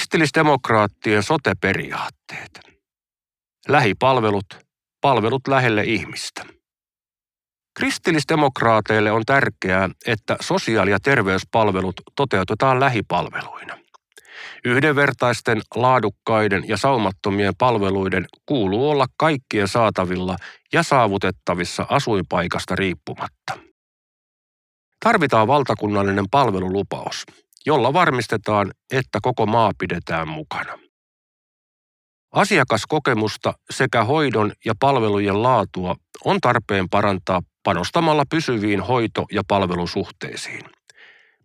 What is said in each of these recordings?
Kristillisdemokraattien soteperiaatteet. Lähipalvelut, palvelut lähelle ihmistä. Kristillisdemokraateille on tärkeää, että sosiaali- ja terveyspalvelut toteutetaan lähipalveluina. Yhdenvertaisten, laadukkaiden ja saumattomien palveluiden kuuluu olla kaikkien saatavilla ja saavutettavissa asuinpaikasta riippumatta. Tarvitaan valtakunnallinen palvelulupaus, jolla varmistetaan, että koko maa pidetään mukana. Asiakaskokemusta sekä hoidon ja palvelujen laatua on tarpeen parantaa panostamalla pysyviin hoito- ja palvelusuhteisiin,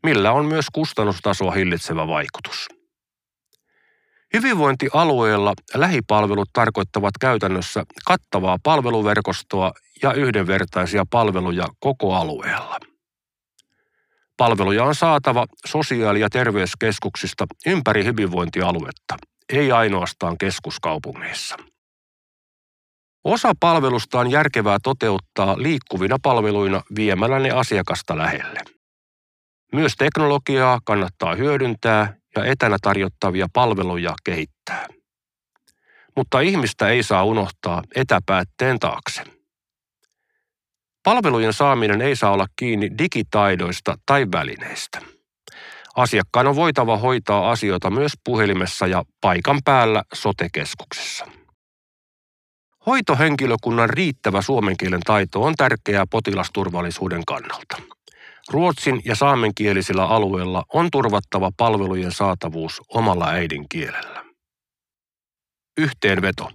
millä on myös kustannustasoa hillitsevä vaikutus. Hyvinvointialueella lähipalvelut tarkoittavat käytännössä kattavaa palveluverkostoa ja yhdenvertaisia palveluja koko alueella. Palveluja on saatava sosiaali- ja terveyskeskuksista ympäri hyvinvointialuetta, ei ainoastaan keskuskaupungeissa. Osa palvelusta on järkevää toteuttaa liikkuvina palveluina viemällä ne asiakasta lähelle. Myös teknologiaa kannattaa hyödyntää ja etänä tarjottavia palveluja kehittää. Mutta ihmistä ei saa unohtaa etäpäätteen taakse. Palvelujen saaminen ei saa olla kiinni digitaidoista tai välineistä. Asiakkaan on voitava hoitaa asioita myös puhelimessa ja paikan päällä sotekeskuksessa. Hoitohenkilökunnan riittävä suomen kielen taito on tärkeää potilasturvallisuuden kannalta. Ruotsin ja saamenkielisillä alueilla on turvattava palvelujen saatavuus omalla äidinkielellä. Yhteenveto.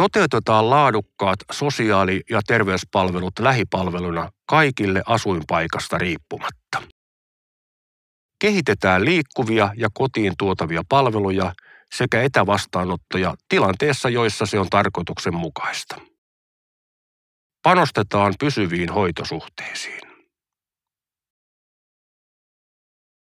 Toteutetaan laadukkaat sosiaali- ja terveyspalvelut lähipalveluna kaikille asuinpaikasta riippumatta. Kehitetään liikkuvia ja kotiin tuotavia palveluja sekä etävastaanottoja tilanteessa, joissa se on tarkoituksenmukaista. Panostetaan pysyviin hoitosuhteisiin.